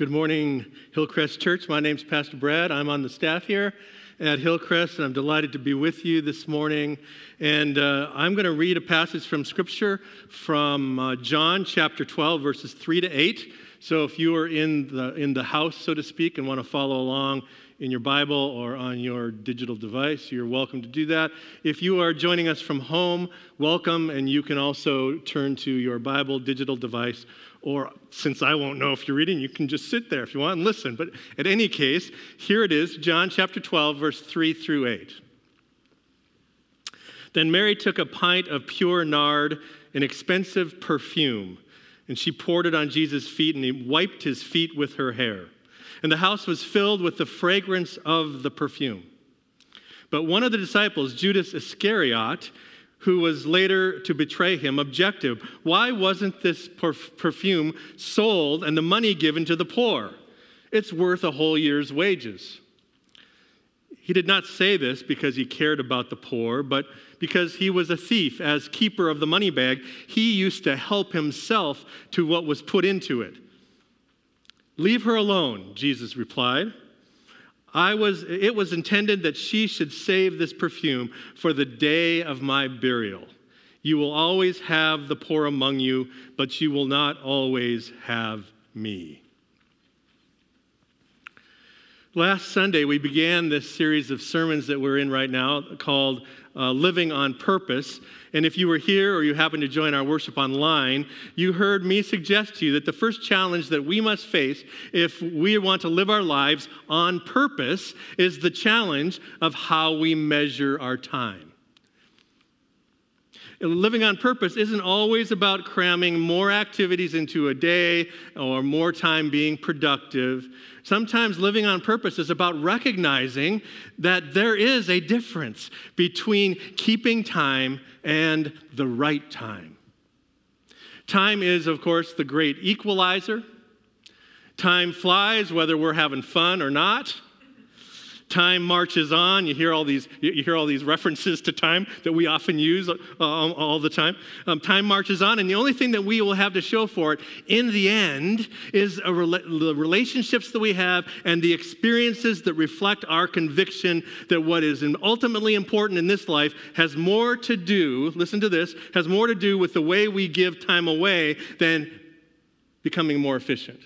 Good morning, Hillcrest Church. My name's Pastor Brad. I'm on the staff here at Hillcrest, and I'm delighted to be with you this morning. And uh, I'm going to read a passage from Scripture from uh, John chapter 12, verses 3 to 8. So if you are in the, in the house, so to speak, and want to follow along in your Bible or on your digital device, you're welcome to do that. If you are joining us from home, welcome, and you can also turn to your Bible digital device or since I won't know if you're reading, you can just sit there if you want and listen. But at any case, here it is John chapter 12, verse 3 through 8. Then Mary took a pint of pure nard, an expensive perfume, and she poured it on Jesus' feet, and he wiped his feet with her hair. And the house was filled with the fragrance of the perfume. But one of the disciples, Judas Iscariot, who was later to betray him, objective. Why wasn't this perfume sold and the money given to the poor? It's worth a whole year's wages. He did not say this because he cared about the poor, but because he was a thief. As keeper of the money bag, he used to help himself to what was put into it. Leave her alone, Jesus replied. I was, it was intended that she should save this perfume for the day of my burial. You will always have the poor among you, but you will not always have me. Last Sunday, we began this series of sermons that we're in right now called uh, Living on Purpose. And if you were here or you happen to join our worship online, you heard me suggest to you that the first challenge that we must face if we want to live our lives on purpose is the challenge of how we measure our time. Living on purpose isn't always about cramming more activities into a day or more time being productive. Sometimes living on purpose is about recognizing that there is a difference between keeping time and the right time. Time is, of course, the great equalizer. Time flies whether we're having fun or not. Time marches on. You hear all these, you hear all these references to time that we often use uh, all the time. Um, time marches on, and the only thing that we will have to show for it in the end is the relationships that we have and the experiences that reflect our conviction that what is ultimately important in this life has more to do, listen to this, has more to do with the way we give time away than becoming more efficient.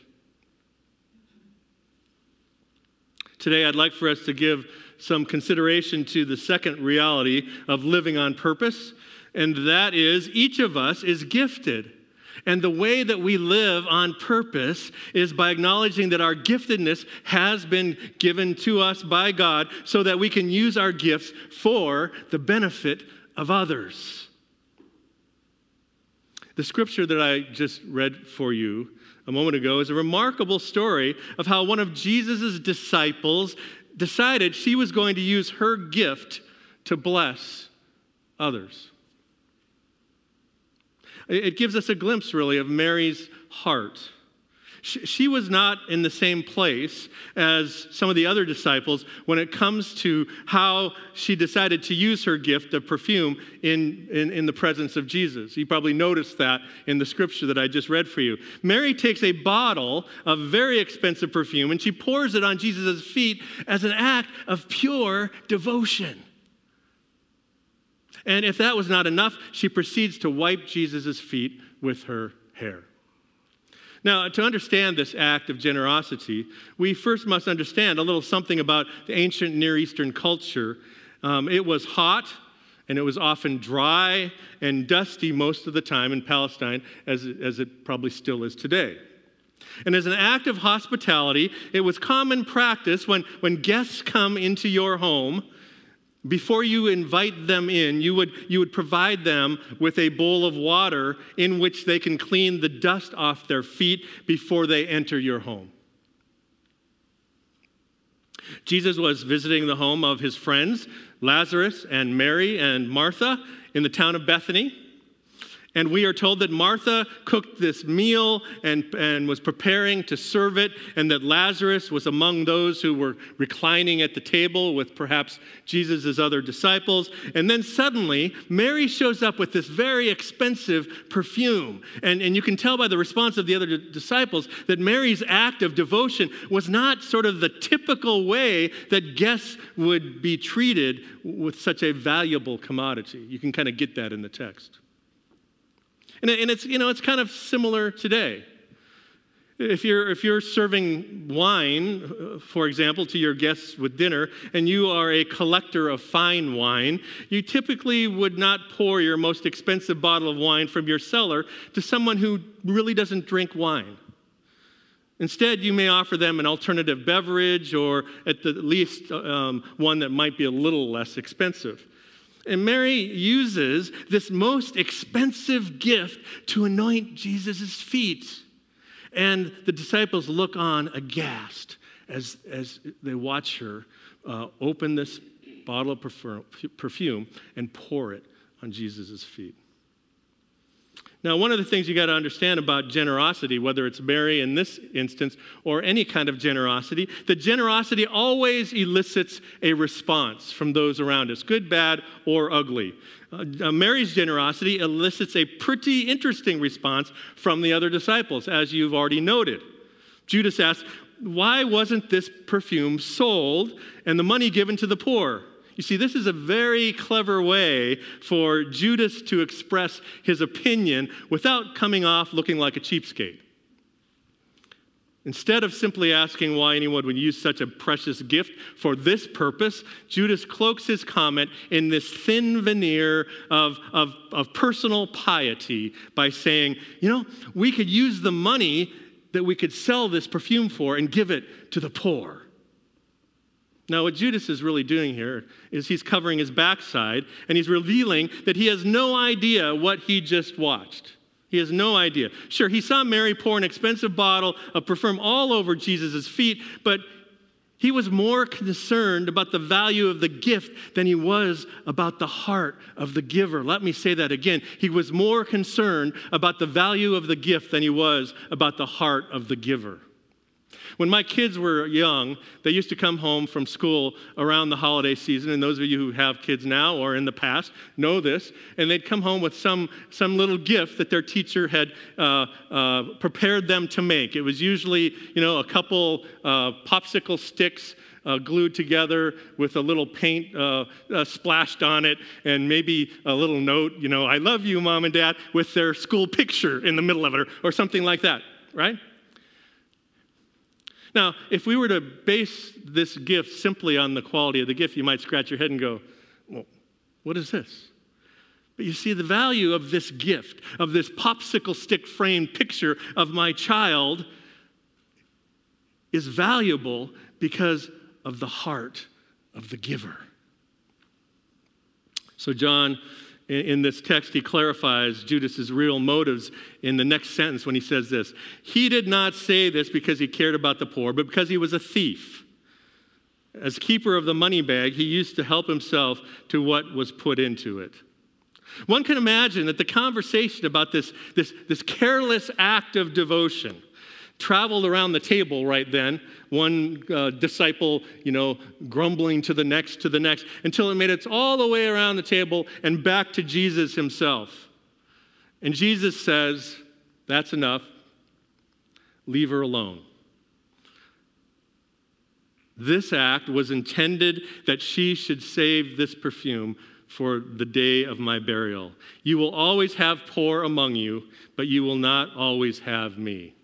Today, I'd like for us to give some consideration to the second reality of living on purpose, and that is each of us is gifted. And the way that we live on purpose is by acknowledging that our giftedness has been given to us by God so that we can use our gifts for the benefit of others. The scripture that I just read for you a moment ago is a remarkable story of how one of Jesus' disciples decided she was going to use her gift to bless others. It gives us a glimpse, really, of Mary's heart. She was not in the same place as some of the other disciples when it comes to how she decided to use her gift of perfume in, in, in, the presence of Jesus. You probably noticed that in the scripture that I just read for you. Mary takes a bottle of very expensive perfume and she pours it on Jesus' feet as an act of pure devotion. And if that was not enough, she proceeds to wipe Jesus' feet with her hair. Now, to understand this act of generosity, we first must understand a little something about the ancient Near Eastern culture. Um, it was hot and it was often dry and dusty most of the time in Palestine, as as it probably still is today. And as an act of hospitality, it was common practice when, when guests come into your home before you invite them in, you would, you would provide them with a bowl of water in which they can clean the dust off their feet before they enter your home. Jesus was visiting the home of his friends, Lazarus and Mary and Martha, in the town of Bethany. And we are told that Martha cooked this meal and, and was preparing to serve it, and that Lazarus was among those who were reclining at the table with perhaps Jesus' other disciples. And then suddenly, Mary shows up with this very expensive perfume. And, and you can tell by the response of the other disciples that Mary's act of devotion was not sort of the typical way that guests would be treated with such a valuable commodity. You can kind of get that in the text. And, and it's, you know, it's kind of similar today. If you're, if you're serving wine, for example, to your guests with dinner, and you are a collector of fine wine, you typically would not pour your most expensive bottle of wine from your cellar to someone who really doesn't drink wine. Instead, you may offer them an alternative beverage or at the least um, one that might be a little less expensive. And Mary uses this most expensive gift to anoint Jesus' feet. And the disciples look on aghast as, as they watch her uh, open this bottle of perfume and pour it on Jesus' feet. Now, one of the things you got to understand about generosity, whether it's Mary in this instance or any kind of generosity, that generosity always elicits a response from those around us, good, bad, or ugly. Uh, Mary's generosity elicits a pretty interesting response from the other disciples, as you've already noted. Judas asks, Why wasn't this perfume sold and the money given to the poor? You see, this is a very clever way for Judas to express his opinion without coming off looking like a cheapskate. Instead of simply asking why anyone would use such a precious gift for this purpose, Judas cloaks his comment in this thin veneer of, of, of personal piety by saying, you know, we could use the money that we could sell this perfume for and give it to the poor. Now, what Judas is really doing here is he's covering his backside and he's revealing that he has no idea what he just watched. He has no idea. Sure, he saw Mary pour an expensive bottle of perfume all over Jesus' feet, but he was more concerned about the value of the gift than he was about the heart of the giver. Let me say that again. He was more concerned about the value of the gift than he was about the heart of the giver. When my kids were young, they used to come home from school around the holiday season, and those of you who have kids now or in the past know this, and they'd come home with some, some little gift that their teacher had uh, uh, prepared them to make. It was usually, you know, a couple uh, popsicle sticks uh, glued together with a little paint uh, uh, splashed on it and maybe a little note, you know, I love you, mom and dad, with their school picture in the middle of it or, or something like that, right? Now, if we were to base this gift simply on the quality of the gift, you might scratch your head and go, well, what is this? But you see, the value of this gift, of this popsicle stick framed picture of my child, is valuable because of the heart of the giver. So, John in this text, he clarifies Judas's real motives in the next sentence when he says this. He did not say this because he cared about the poor, but because he was a thief. As keeper of the money bag, he used to help himself to what was put into it. One can imagine that the conversation about this, this, this careless act of devotion traveled around the table right then, one uh, disciple, you know, grumbling to the next, to the next, until it made it all the way around the table and back to Jesus himself. And Jesus says, That's enough. Leave her alone. This act was intended that she should save this perfume for the day of my burial. You will always have poor among you, but you will not always have me.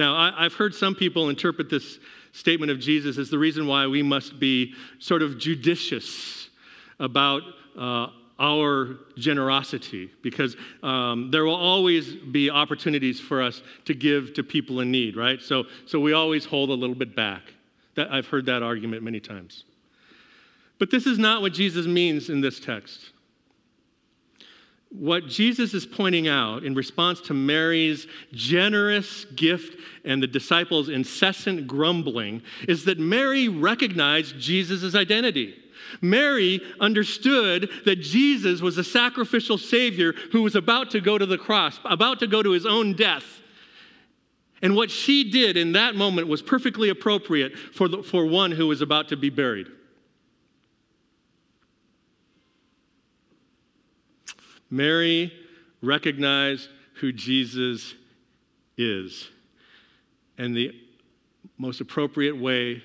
Now, I, have heard some people interpret this statement of Jesus as the reason why we must be sort of judicious about uh, our generosity, because um, there will always be opportunities for us to give to people in need, right? So, so we always hold a little bit back. That, I've heard that argument many times. But this is not what Jesus means in this text what Jesus is pointing out in response to Mary's generous gift and the disciples' incessant grumbling is that Mary recognized Jesus' identity. Mary understood that Jesus was a sacrificial Savior who was about to go to the cross, about to go to his own death. And what she did in that moment was perfectly appropriate for, the, for one who was about to be buried. Mary recognized who Jesus is. And the most appropriate way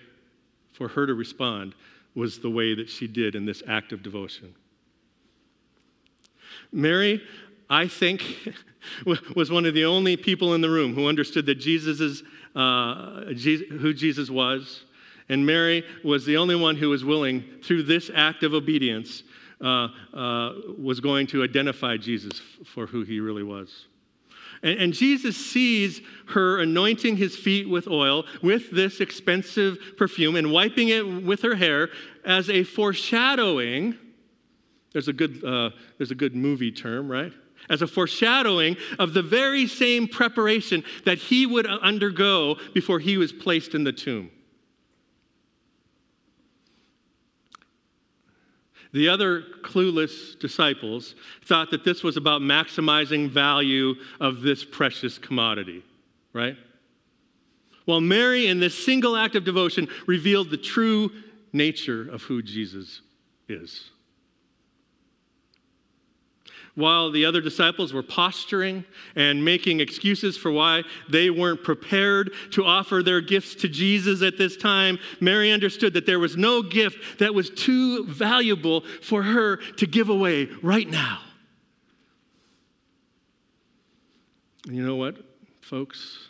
for her to respond was the way that she did in this act of devotion. Mary, I think, was one of the only people in the room who understood that Jesus is uh, who Jesus was. And Mary was the only one who was willing, through this act of obedience, uh, uh, was going to identify Jesus for who he really was. And, and, Jesus sees her anointing his feet with oil with this expensive perfume and wiping it with her hair as a foreshadowing. There's a good, uh, there's a good movie term, right? As a foreshadowing of the very same preparation that he would undergo before he was placed in the tomb. The other clueless disciples thought that this was about maximizing value of this precious commodity, right? While Mary, in this single act of devotion, revealed the true nature of who Jesus is while the other disciples were posturing and making excuses for why they weren't prepared to offer their gifts to Jesus at this time, Mary understood that there was no gift that was too valuable for her to give away right now. And you know what, folks?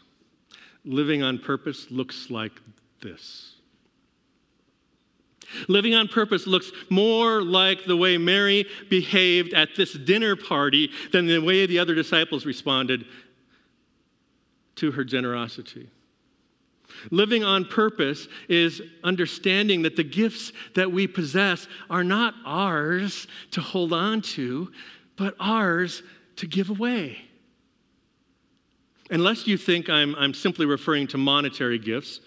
Living on purpose looks like this. Living on purpose looks more like the way Mary behaved at this dinner party than the way the other disciples responded to her generosity. Living on purpose is understanding that the gifts that we possess are not ours to hold on to, but ours to give away. Unless you think I'm, I'm simply referring to monetary gifts,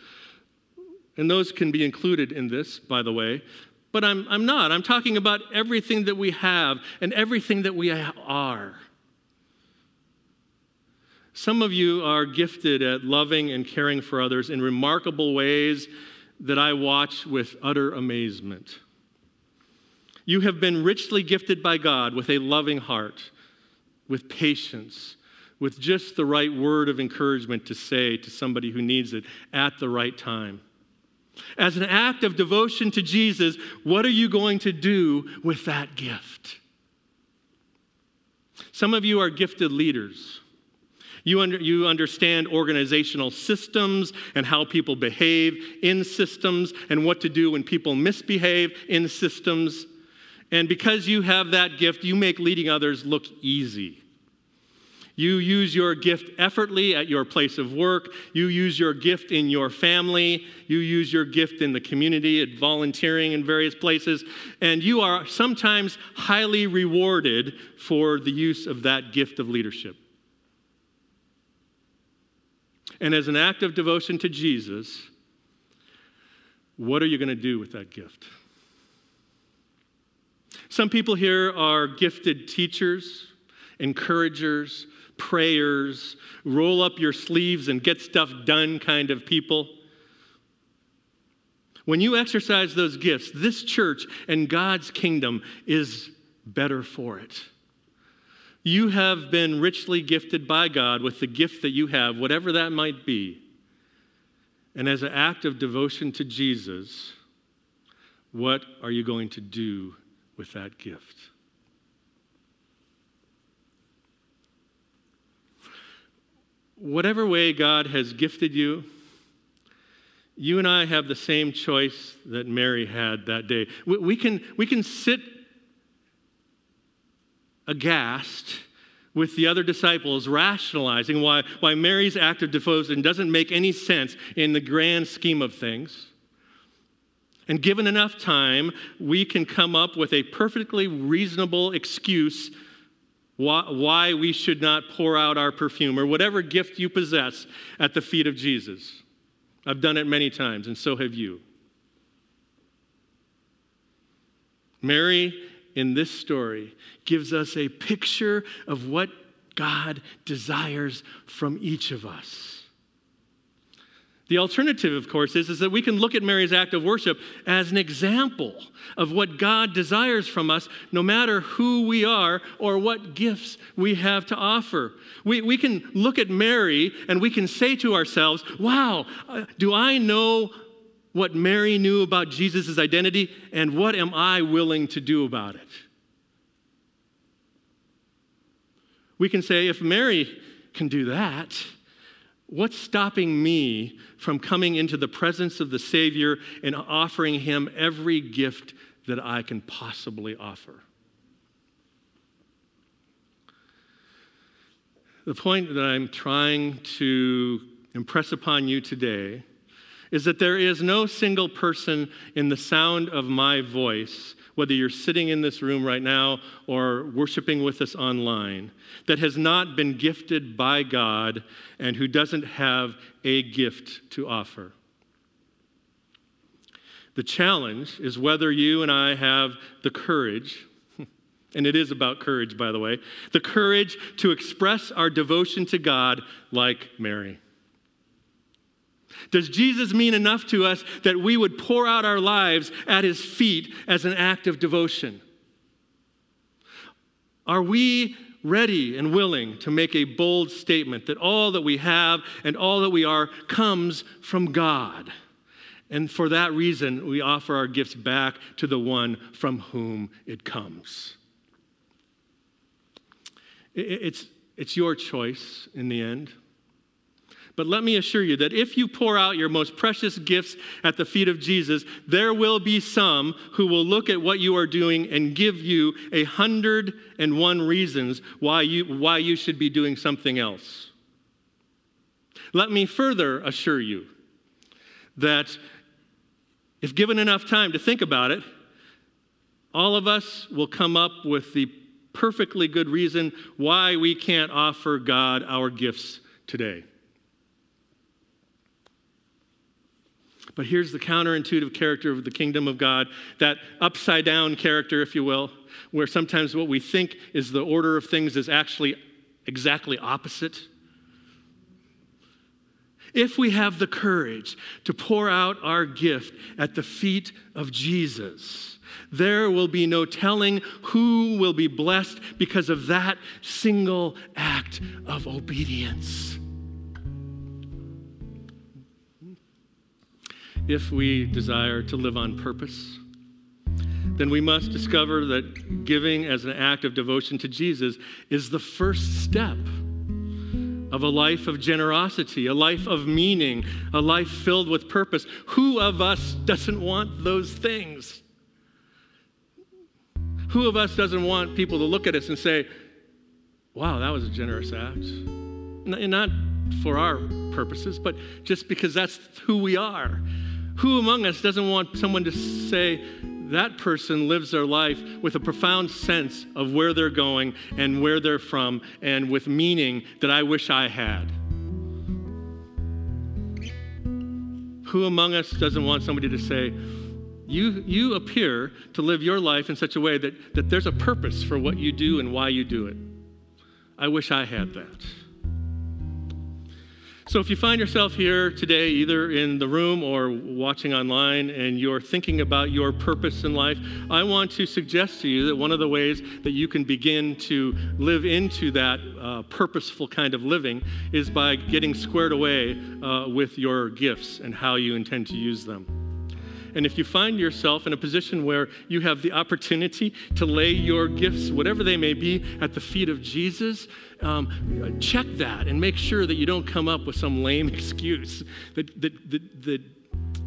and those can be included in this, by the way. But I'm, I'm not. I'm talking about everything that we have and everything that we are. Some of you are gifted at loving and caring for others in remarkable ways that I watch with utter amazement. You have been richly gifted by God with a loving heart, with patience, with just the right word of encouragement to say to somebody who needs it at the right time. As an act of devotion to Jesus, what are you going to do with that gift? Some of you are gifted leaders. You, under, you understand organizational systems and how people behave in systems and what to do when people misbehave in systems. And because you have that gift, you make leading others look easy. You use your gift effortlessly at your place of work. You use your gift in your family. You use your gift in the community, at volunteering in various places. And you are sometimes highly rewarded for the use of that gift of leadership. And as an act of devotion to Jesus, what are you going to do with that gift? Some people here are gifted teachers, encouragers, prayers, roll up your sleeves and get stuff done kind of people. When you exercise those gifts, this church and God's kingdom is better for it. You have been richly gifted by God with the gift that you have, whatever that might be. And as an act of devotion to Jesus, what are you going to do with that gift? Whatever way God has gifted you, you and I have the same choice that Mary had that day. We, we, can, we can sit aghast with the other disciples, rationalizing why, why Mary's act of devotion doesn't make any sense in the grand scheme of things. And given enough time, we can come up with a perfectly reasonable excuse why we should not pour out our perfume or whatever gift you possess at the feet of Jesus. I've done it many times, and so have you. Mary, in this story, gives us a picture of what God desires from each of us. The alternative, of course, is, is that we can look at Mary's act of worship as an example of what God desires from us, no matter who we are or what gifts we have to offer. We, we can look at Mary and we can say to ourselves, wow, uh, do I know what Mary knew about Jesus' identity, and what am I willing to do about it? We can say, if Mary can do that, What's stopping me from coming into the presence of the Savior and offering Him every gift that I can possibly offer? The point that I'm trying to impress upon you today is that there is no single person in the sound of my voice whether you're sitting in this room right now or worshiping with us online, that has not been gifted by God and who doesn't have a gift to offer. The challenge is whether you and I have the courage, and it is about courage, by the way, the courage to express our devotion to God like Mary. Does Jesus mean enough to us that we would pour out our lives at his feet as an act of devotion? Are we ready and willing to make a bold statement that all that we have and all that we are comes from God? And for that reason, we offer our gifts back to the one from whom it comes. It's, it's your choice in the end. But let me assure you that if you pour out your most precious gifts at the feet of Jesus, there will be some who will look at what you are doing and give you a hundred and one reasons why you, why you should be doing something else. Let me further assure you that if given enough time to think about it, all of us will come up with the perfectly good reason why we can't offer God our gifts today. But here's the counterintuitive character of the kingdom of God, that upside down character, if you will, where sometimes what we think is the order of things is actually exactly opposite. If we have the courage to pour out our gift at the feet of Jesus, there will be no telling who will be blessed because of that single act of obedience. If we desire to live on purpose, then we must discover that giving as an act of devotion to Jesus is the first step of a life of generosity, a life of meaning, a life filled with purpose. Who of us doesn't want those things? Who of us doesn't want people to look at us and say, wow, that was a generous act? Not for our purposes, but just because that's who we are. Who among us doesn't want someone to say, that person lives their life with a profound sense of where they're going and where they're from and with meaning that I wish I had? Who among us doesn't want somebody to say, you, you appear to live your life in such a way that, that there's a purpose for what you do and why you do it? I wish I had that. So, if you find yourself here today, either in the room or watching online, and you're thinking about your purpose in life, I want to suggest to you that one of the ways that you can begin to live into that uh, purposeful kind of living is by getting squared away uh, with your gifts and how you intend to use them. And if you find yourself in a position where you have the opportunity to lay your gifts, whatever they may be, at the feet of Jesus, um, check that and make sure that you don't come up with some lame excuse that, that, that, that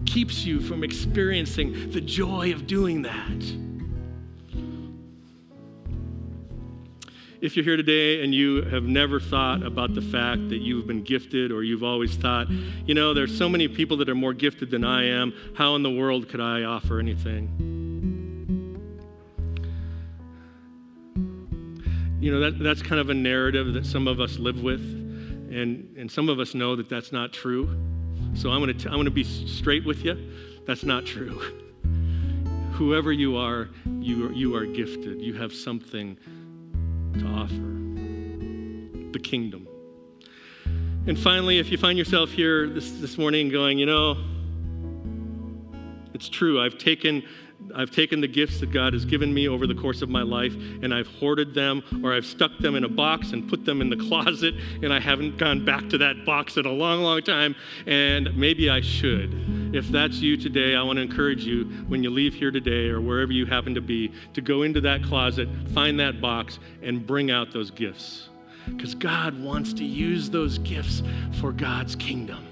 keeps you from experiencing the joy of doing that. If you're here today and you have never thought about the fact that you've been gifted, or you've always thought, you know, there's so many people that are more gifted than I am, how in the world could I offer anything? You know, that, that's kind of a narrative that some of us live with, and, and some of us know that that's not true. So I'm going to I'm going to be straight with you. That's not true. whoever you are, you are, you are gifted. You have something to offer the kingdom. And finally, if you find yourself here this, this morning going, you know, it's true, I've taken I've taken the gifts that God has given me over the course of my life and I've hoarded them or I've stuck them in a box and put them in the closet and I haven't gone back to that box in a long, long time and maybe I should. If that's you today, I want to encourage you when you leave here today or wherever you happen to be to go into that closet, find that box, and bring out those gifts. Because God wants to use those gifts for God's kingdom.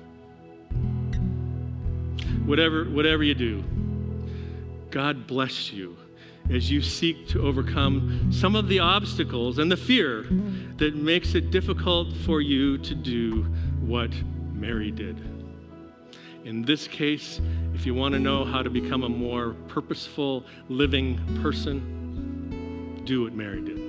Whatever, whatever you do, God bless you as you seek to overcome some of the obstacles and the fear that makes it difficult for you to do what Mary did. In this case, if you want to know how to become a more purposeful, living person, do what Mary did.